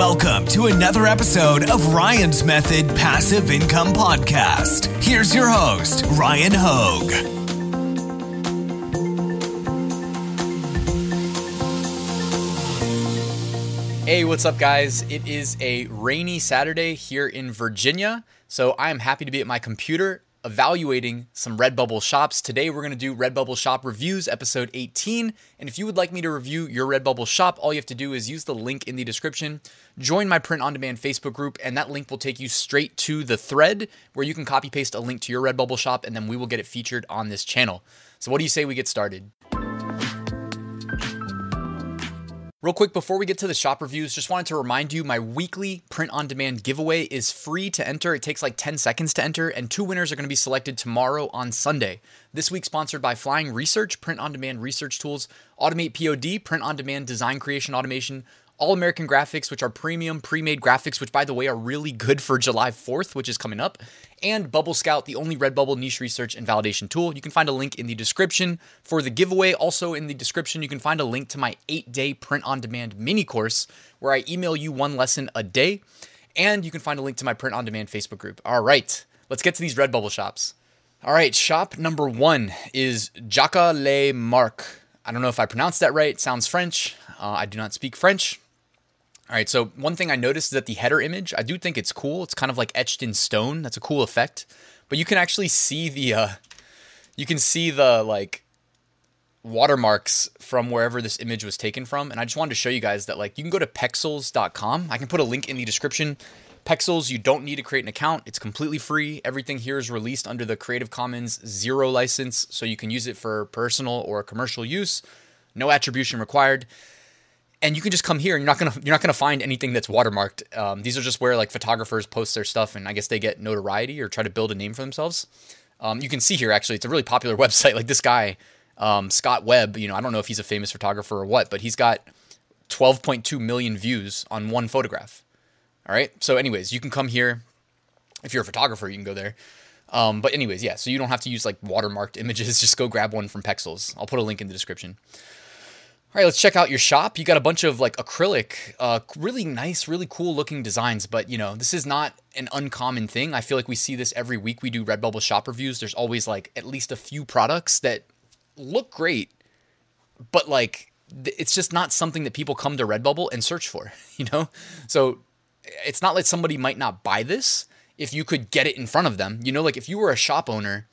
Welcome to another episode of Ryan's Method Passive Income Podcast. Here's your host, Ryan Hogue. Hey, what's up, guys? It is a rainy Saturday here in Virginia, so I am happy to be at my computer evaluating some Redbubble shops. Today we're going to do Redbubble shop reviews, episode 18. And if you would like me to review your Redbubble shop, all you have to do is use the link in the description, join my print on demand Facebook group, and that link will take you straight to the thread where you can copy paste a link to your Redbubble shop, and then we will get it featured on this channel. So, what do you say we get started? Real quick, before we get to the shop reviews, just wanted to remind you my weekly print on demand giveaway is free to enter. It takes like 10 seconds to enter, and two winners are going to be selected tomorrow on Sunday. This week, sponsored by Flying Research, print on demand research tools, Automate POD, print on demand design creation automation, all American Graphics, which are premium pre made graphics, which by the way are really good for July 4th, which is coming up, and Bubble Scout, the only Redbubble niche research and validation tool. You can find a link in the description for the giveaway. Also, in the description, you can find a link to my eight day print on demand mini course where I email you one lesson a day. And you can find a link to my print on demand Facebook group. All right, let's get to these Redbubble shops. All right, shop number one is Jacques Le Marc. I don't know if I pronounced that right. It sounds French. Uh, I do not speak French. All right, so one thing I noticed is that the header image, I do think it's cool. It's kind of like etched in stone. That's a cool effect. But you can actually see the uh you can see the like watermarks from wherever this image was taken from. And I just wanted to show you guys that like you can go to pexels.com. I can put a link in the description. Pexels, you don't need to create an account. It's completely free. Everything here is released under the Creative Commons zero license, so you can use it for personal or commercial use. No attribution required and you can just come here and you're not gonna you're not gonna find anything that's watermarked. Um, these are just where like photographers post their stuff, and I guess they get notoriety or try to build a name for themselves. Um, you can see here actually, it's a really popular website. Like this guy, um, Scott Webb. You know, I don't know if he's a famous photographer or what, but he's got 12.2 million views on one photograph. All right. So, anyways, you can come here. If you're a photographer, you can go there. Um, but anyways, yeah. So you don't have to use like watermarked images. Just go grab one from Pexels. I'll put a link in the description. All right, let's check out your shop. You got a bunch of like acrylic, uh, really nice, really cool looking designs, but you know, this is not an uncommon thing. I feel like we see this every week we do Redbubble shop reviews. There's always like at least a few products that look great, but like it's just not something that people come to Redbubble and search for, you know? So it's not like somebody might not buy this if you could get it in front of them. You know, like if you were a shop owner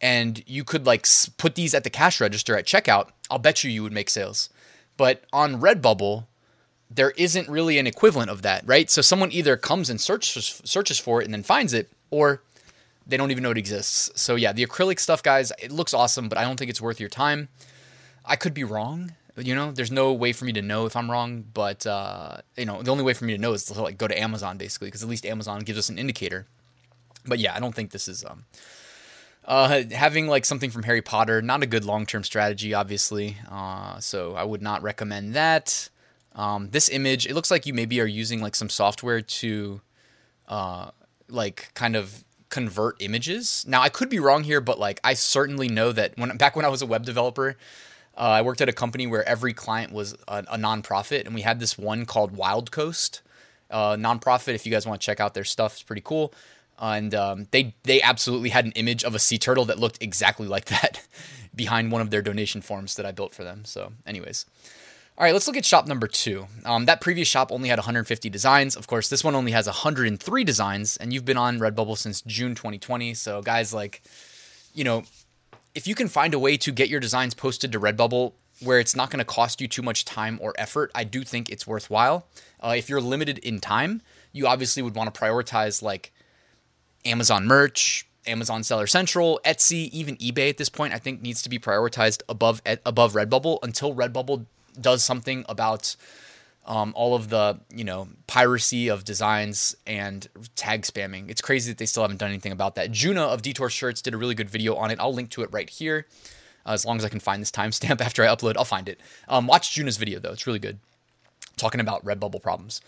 and you could like put these at the cash register at checkout, I'll bet you you would make sales. But on Redbubble, there isn't really an equivalent of that, right? So someone either comes and searches searches for it and then finds it, or they don't even know it exists. So yeah, the acrylic stuff, guys, it looks awesome, but I don't think it's worth your time. I could be wrong. You know, there's no way for me to know if I'm wrong, but uh, you know, the only way for me to know is to like go to Amazon basically, because at least Amazon gives us an indicator. But yeah, I don't think this is um, uh, having like something from Harry Potter, not a good long term strategy, obviously. Uh, so I would not recommend that. Um, this image, it looks like you maybe are using like some software to, uh, like kind of convert images. Now I could be wrong here, but like I certainly know that when back when I was a web developer, uh, I worked at a company where every client was a, a nonprofit, and we had this one called Wild Coast uh, nonprofit. If you guys want to check out their stuff, it's pretty cool and um, they they absolutely had an image of a sea turtle that looked exactly like that behind one of their donation forms that I built for them. So, anyways. All right, let's look at shop number two. Um, that previous shop only had 150 designs. Of course, this one only has 103 designs, and you've been on Redbubble since June 2020. So, guys, like, you know, if you can find a way to get your designs posted to Redbubble where it's not going to cost you too much time or effort, I do think it's worthwhile. Uh, if you're limited in time, you obviously would want to prioritize like Amazon merch, Amazon Seller Central, Etsy, even eBay at this point, I think needs to be prioritized above above Redbubble until Redbubble does something about um, all of the you know piracy of designs and tag spamming. It's crazy that they still haven't done anything about that. Juna of Detour Shirts did a really good video on it. I'll link to it right here. Uh, as long as I can find this timestamp after I upload, I'll find it. Um, watch Juna's video though; it's really good, talking about Redbubble problems.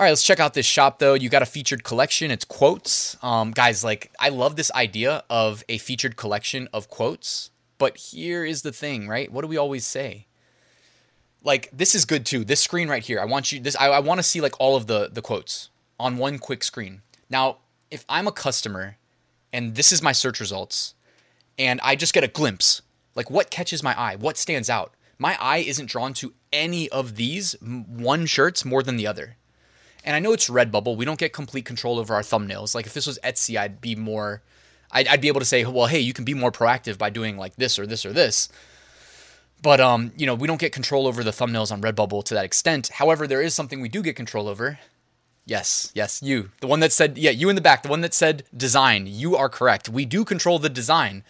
All right, let's check out this shop though. You got a featured collection. It's quotes. Um, guys, like I love this idea of a featured collection of quotes. But here is the thing, right? What do we always say? like this is good too. This screen right here, I want you this. I, I want to see like all of the the quotes on one quick screen. Now, if I'm a customer and this is my search results, and I just get a glimpse, like what catches my eye, what stands out. My eye isn't drawn to any of these one shirts more than the other. And I know it's Redbubble. We don't get complete control over our thumbnails. Like if this was Etsy, I'd be more, I'd, I'd be able to say, well, hey, you can be more proactive by doing like this or this or this. But um, you know, we don't get control over the thumbnails on Redbubble to that extent. However, there is something we do get control over. Yes, yes, you. The one that said, yeah, you in the back, the one that said design. You are correct. We do control the design.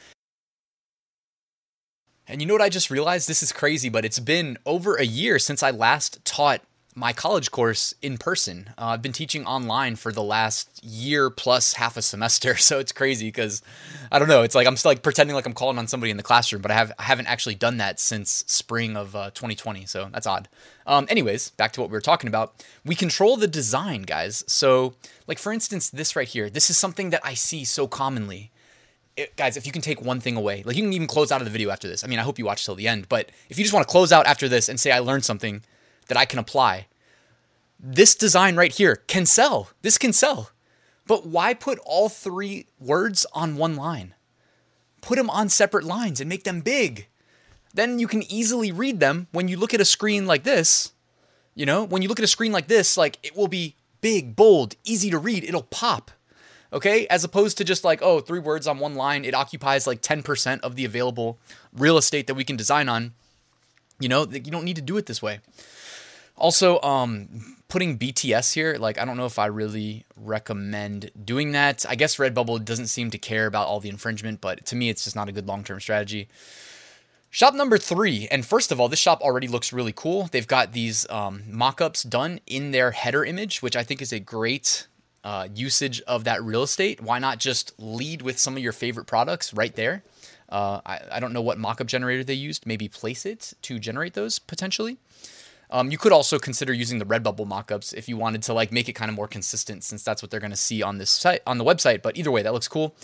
And you know what I just realized? This is crazy, but it's been over a year since I last taught my college course in person. Uh, I've been teaching online for the last year plus half a semester, so it's crazy because I don't know. It's like I'm still like pretending like I'm calling on somebody in the classroom, but I have I haven't actually done that since spring of uh, 2020, so that's odd. Um, anyways, back to what we were talking about. We control the design, guys. So, like for instance, this right here. This is something that I see so commonly. It, guys, if you can take one thing away, like you can even close out of the video after this. I mean, I hope you watch till the end, but if you just want to close out after this and say I learned something that I can apply. This design right here can sell. This can sell. But why put all three words on one line? Put them on separate lines and make them big. Then you can easily read them when you look at a screen like this. You know, when you look at a screen like this, like it will be big, bold, easy to read. It'll pop. Okay? As opposed to just like, oh, three words on one line, it occupies like 10% of the available real estate that we can design on. You know, you don't need to do it this way. Also, um, putting BTS here, like I don't know if I really recommend doing that. I guess Redbubble doesn't seem to care about all the infringement, but to me, it's just not a good long-term strategy. Shop number three, and first of all, this shop already looks really cool. They've got these um, mock-ups done in their header image, which I think is a great uh, usage of that real estate. Why not just lead with some of your favorite products right there? Uh, I, I don't know what mock-up generator they used. Maybe Placeit to generate those potentially. Um, you could also consider using the Redbubble mockups if you wanted to like make it kind of more consistent, since that's what they're going to see on this site on the website. But either way, that looks cool.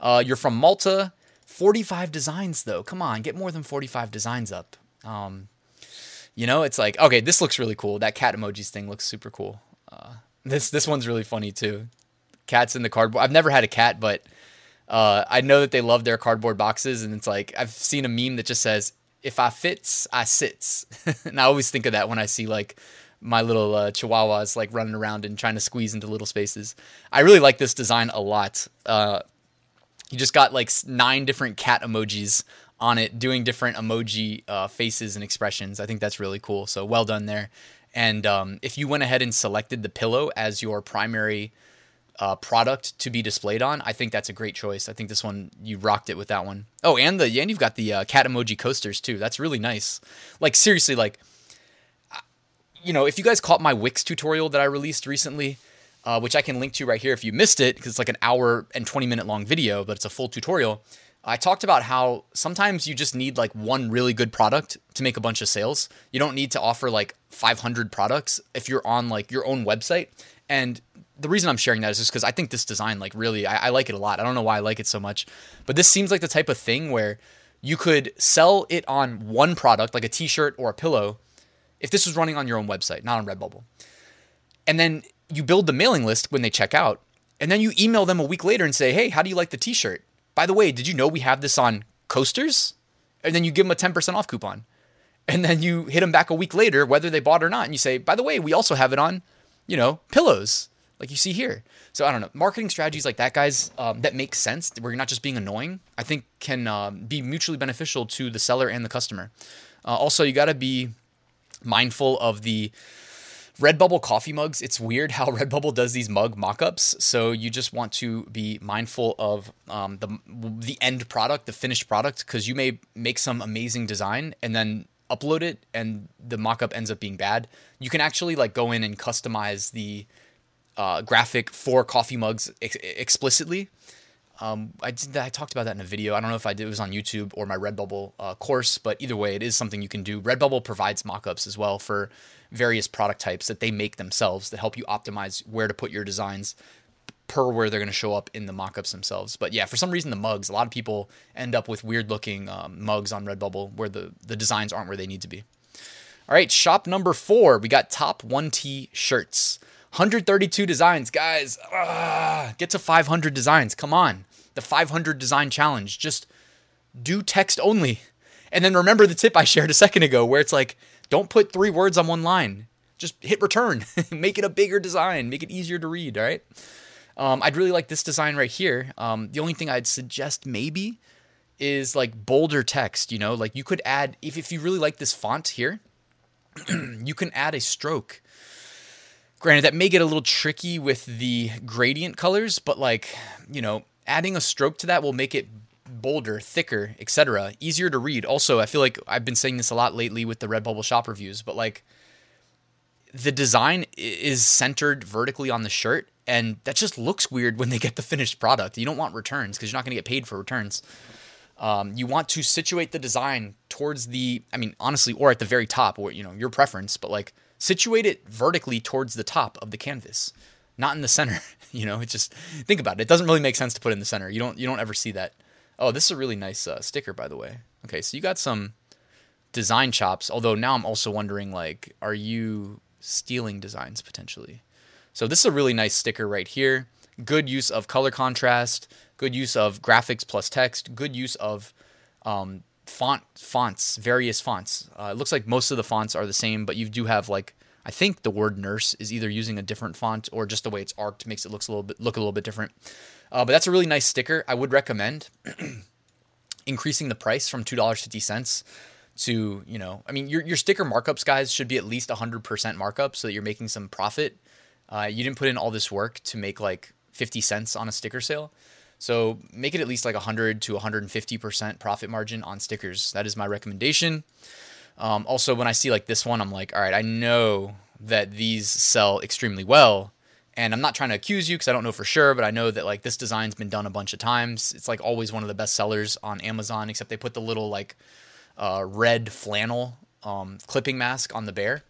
Uh, you're from Malta. 45 designs though. Come on, get more than 45 designs up. Um, you know, it's like okay, this looks really cool. That cat emojis thing looks super cool. Uh, this this one's really funny too. Cats in the cardboard. I've never had a cat, but uh, I know that they love their cardboard boxes, and it's like I've seen a meme that just says if I fits, I sits. and I always think of that when I see like my little uh, chihuahuas like running around and trying to squeeze into little spaces. I really like this design a lot. Uh, you just got like nine different cat emojis on it, doing different emoji uh, faces and expressions. I think that's really cool. So well done there. And um, if you went ahead and selected the pillow as your primary uh, product to be displayed on, I think that's a great choice. I think this one you rocked it with that one. Oh, and the and you've got the uh, cat emoji coasters too. That's really nice. Like seriously, like you know, if you guys caught my Wix tutorial that I released recently, uh, which I can link to right here if you missed it, because it's like an hour and 20 minute long video, but it's a full tutorial. I talked about how sometimes you just need like one really good product to make a bunch of sales. You don't need to offer like 500 products if you're on like your own website. And the reason I'm sharing that is just because I think this design, like, really, I, I, like it a lot. I don't know why I like it so much, but this seems like the type of thing where you could sell it on one product, like a T-shirt or a pillow, if this was running on your own website, not on Redbubble, and then you build the mailing list when they check out, and then you email them a week later and say, "Hey, how do you like the T-shirt? By the way, did you know we have this on coasters?" And then you give them a 10% off coupon, and then you hit them back a week later, whether they bought or not, and you say, "By the way, we also have it on." You know, pillows like you see here. So I don't know. Marketing strategies like that, guys, um, that make sense, where you're not just being annoying, I think can um, be mutually beneficial to the seller and the customer. Uh, also, you got to be mindful of the Redbubble coffee mugs. It's weird how Redbubble does these mug mock-ups. So you just want to be mindful of um, the the end product, the finished product, because you may make some amazing design and then upload it, and the mock-up ends up being bad. You can actually like go in and customize the uh, graphic for coffee mugs ex- explicitly. Um, I did that, I talked about that in a video. I don't know if I did it was on YouTube or my Redbubble uh, course, but either way, it is something you can do. Redbubble provides mockups as well for various product types that they make themselves that help you optimize where to put your designs per where they're going to show up in the mockups themselves. But yeah, for some reason, the mugs, a lot of people end up with weird looking um, mugs on Redbubble where the, the designs aren't where they need to be. All right, shop number four. We got top 1T shirts. 132 designs, guys. Ah, get to 500 designs. Come on. The 500 design challenge. Just do text only. And then remember the tip I shared a second ago where it's like, don't put three words on one line. Just hit return. make it a bigger design. Make it easier to read, all right? Um, I'd really like this design right here. Um, the only thing I'd suggest maybe is like bolder text, you know, like you could add, if, if you really like this font here, you can add a stroke. Granted, that may get a little tricky with the gradient colors, but like, you know, adding a stroke to that will make it bolder, thicker, etc., easier to read. Also, I feel like I've been saying this a lot lately with the Redbubble shop reviews, but like the design is centered vertically on the shirt and that just looks weird when they get the finished product. You don't want returns because you're not going to get paid for returns. Um, you want to situate the design towards the, I mean, honestly, or at the very top, or you know, your preference, but like situate it vertically towards the top of the canvas, not in the center. you know, it just think about it. It doesn't really make sense to put in the center. You don't, you don't ever see that. Oh, this is a really nice uh, sticker, by the way. Okay, so you got some design chops. Although now I'm also wondering, like, are you stealing designs potentially? So this is a really nice sticker right here. Good use of color contrast, good use of graphics plus text, good use of um, font fonts, various fonts. Uh, it looks like most of the fonts are the same, but you do have like I think the word nurse is either using a different font or just the way it's arced makes it looks a little bit look a little bit different. Uh, but that's a really nice sticker. I would recommend increasing the price from two dollars fifty cents to you know I mean your your sticker markups guys should be at least hundred percent markup so that you're making some profit uh, you didn't put in all this work to make like 50 cents on a sticker sale. So make it at least like 100 to 150% profit margin on stickers. That is my recommendation. Um, also, when I see like this one, I'm like, all right, I know that these sell extremely well. And I'm not trying to accuse you because I don't know for sure, but I know that like this design's been done a bunch of times. It's like always one of the best sellers on Amazon, except they put the little like uh, red flannel um, clipping mask on the bear.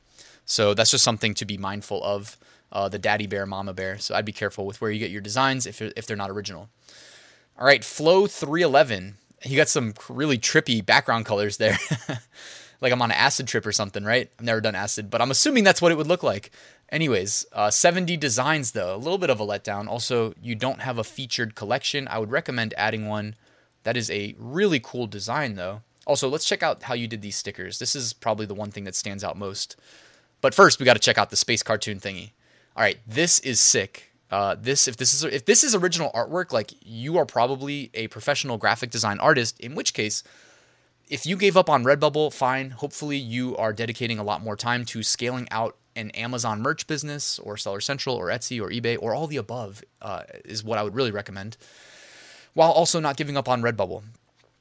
So that's just something to be mindful of uh, the daddy bear, mama bear. So I'd be careful with where you get your designs if, if they're not original. All right, Flow 311. You got some really trippy background colors there. like I'm on an acid trip or something, right? I've never done acid, but I'm assuming that's what it would look like. Anyways, uh, 70 designs though, a little bit of a letdown. Also, you don't have a featured collection. I would recommend adding one. That is a really cool design though. Also, let's check out how you did these stickers. This is probably the one thing that stands out most. But first, we got to check out the space cartoon thingy all right, this is sick. Uh, this if this is if this is original artwork, like you are probably a professional graphic design artist. In which case, if you gave up on Redbubble, fine. Hopefully, you are dedicating a lot more time to scaling out an Amazon merch business or Seller Central or Etsy or eBay or all the above uh, is what I would really recommend. While also not giving up on Redbubble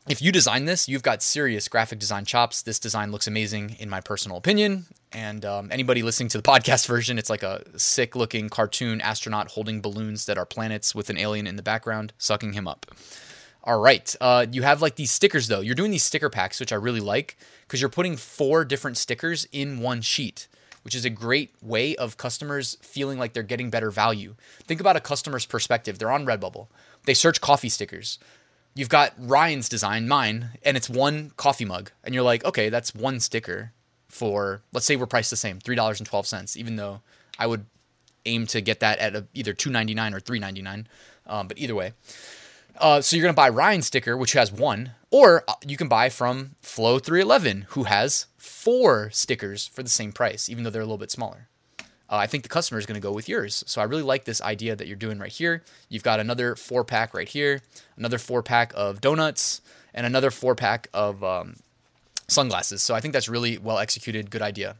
if you design this, you've got serious graphic design chops. This design looks amazing, in my personal opinion. And um, anybody listening to the podcast version, it's like a sick looking cartoon astronaut holding balloons that are planets with an alien in the background, sucking him up. All right. Uh, you have like these stickers, though. You're doing these sticker packs, which I really like because you're putting four different stickers in one sheet, which is a great way of customers feeling like they're getting better value. Think about a customer's perspective. They're on Redbubble, they search coffee stickers you've got Ryan's design, mine, and it's one coffee mug. And you're like, okay, that's one sticker for, let's say we're priced the same, $3.12, even though I would aim to get that at a, either $2.99 or $3.99. Um, but either way. Uh, so you're going to buy Ryan's sticker, which has one, or uh, you can buy from Flow 311, who has four stickers for the same price, even though they're a little bit smaller uh, I think the customer is going to go with yours. So I really like this idea that you're doing right here. You've got another four pack right here, another four pack of donuts, and another four pack of um, sunglasses. So I think that's really well executed. Good idea.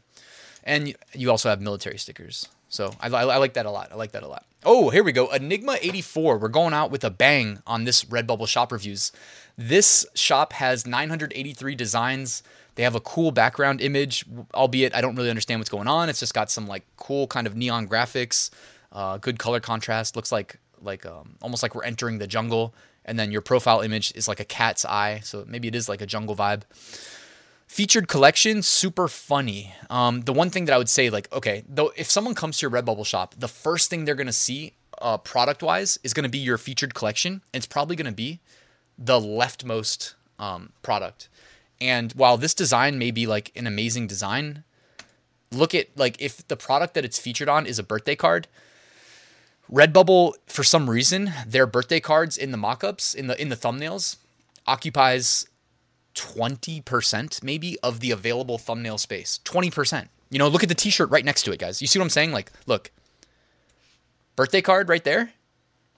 And you also have military stickers. So I, I, I like that a lot. I like that a lot. Oh, here we go. Enigma 84. We're going out with a bang on this Redbubble shop reviews. This shop has 983 designs. They have a cool background image, albeit I don't really understand what's going on. It's just got some like cool kind of neon graphics, uh, good color contrast. Looks like like um, almost like we're entering the jungle. And then your profile image is like a cat's eye, so maybe it is like a jungle vibe. Featured collection, super funny. Um, the one thing that I would say, like, okay, though, if someone comes to your Redbubble shop, the first thing they're gonna see, uh, product wise, is gonna be your featured collection. It's probably gonna be the leftmost um, product. And while this design may be like an amazing design, look at like if the product that it's featured on is a birthday card, Redbubble for some reason their birthday cards in the mock-ups in the in the thumbnails occupies 20% maybe of the available thumbnail space. 20%. You know, look at the t-shirt right next to it, guys. You see what I'm saying? Like, look. Birthday card right there.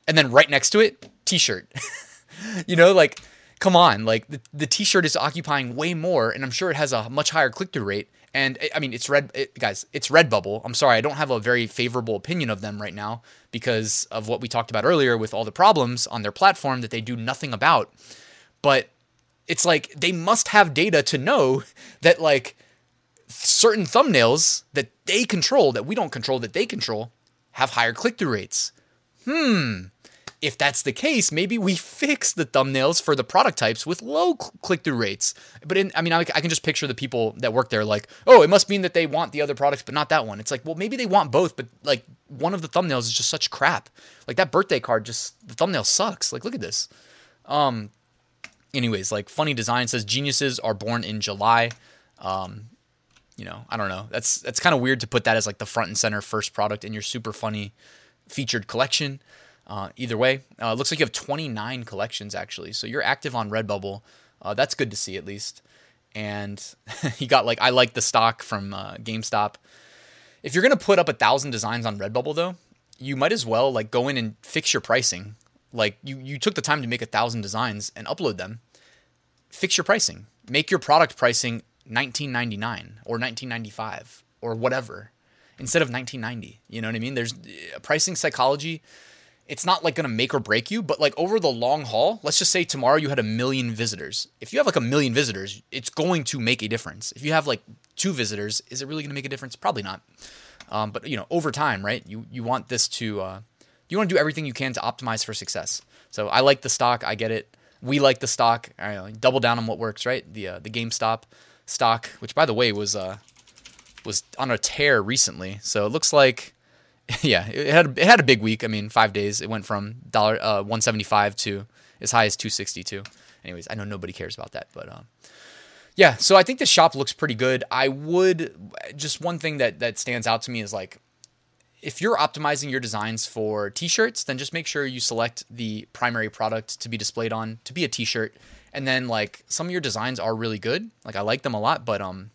And then right next to it, t-shirt. you know, like come on, like the, the t-shirt is occupying way more and I'm sure it has a much higher click-through rate. And I mean, it's red, it, guys. It's Redbubble. I'm sorry, I don't have a very favorable opinion of them right now because of what we talked about earlier with all the problems on their platform that they do nothing about. But it's like they must have data to know that like certain thumbnails that they control that we don't control that they control have higher click-through rates. Hmm. If that's the case, maybe we fix the thumbnails for the product types with low click-through rates. But in, I mean, I, I can just picture the people that work there like, oh, it must mean that they want the other products, but not that one. It's like, well, maybe they want both, but like one of the thumbnails is just such crap. Like that birthday card, just the thumbnail sucks. Like, look at this. Um, anyways, like funny design says geniuses are born in July. Um, you know, I don't know. That's that's kind of weird to put that as like the front and center first product in your super funny featured collection. Uh, either way, uh, looks like you have 29 collections actually. So you're active on Redbubble. Uh, that's good to see at least. And you got like I like the stock from uh, GameStop. If you're gonna put up a thousand designs on Redbubble though, you might as well like go in and fix your pricing. Like you you took the time to make a thousand designs and upload them. Fix your pricing. Make your product pricing 1999 or 1995 or whatever instead of 1990. You know what I mean? There's uh, pricing psychology. It's not like going to make or break you, but like over the long haul, let's just say tomorrow you had a million visitors. If you have like a million visitors, it's going to make a difference. If you have like two visitors, is it really going to make a difference? Probably not. Um, but you know, over time, right? You you want this to uh, you want to do everything you can to optimize for success. So I like the stock. I get it. We like the stock. I double down on what works, right? The uh, the GameStop stock, which by the way was uh, was on a tear recently. So it looks like, yeah, it had it had a big week. I mean, five days. It went from dollar uh, one seventy five to as high as two sixty two. Anyways, I know nobody cares about that, but um, yeah. So I think the shop looks pretty good. I would just one thing that that stands out to me is like if you're optimizing your designs for t-shirts, then just make sure you select the primary product to be displayed on to be a t-shirt. And then like some of your designs are really good. Like I like them a lot, but um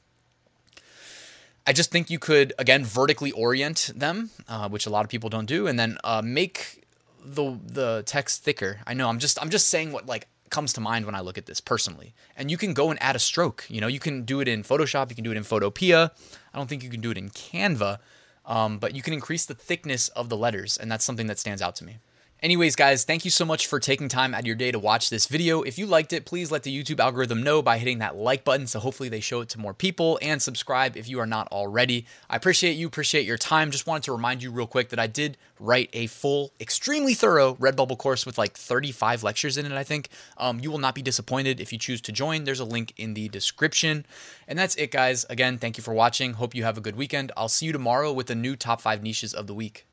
I just think you could again vertically orient them, uh, which a lot of people don't do, and then uh, make the the text thicker. I know I'm just I'm just saying what like comes to mind when I look at this personally. And you can go and add a stroke. You know, you can do it in Photoshop, you can do it in Photopea. I don't think you can do it in Canva, um, but you can increase the thickness of the letters, and that's something that stands out to me. Anyways, guys, thank you so much for taking time out of your day to watch this video. If you liked it, please let the YouTube algorithm know by hitting that like button so hopefully they show it to more people and subscribe if you are not already. I appreciate you, appreciate your time. Just wanted to remind you real quick that I did write a full, extremely thorough Redbubble course with like 35 lectures in it, I think. Um, you will not be disappointed if you choose to join. There's a link in the description. And that's it, guys. Again, thank you for watching. Hope you have a good weekend. I'll see you tomorrow with the new top five niches of the week.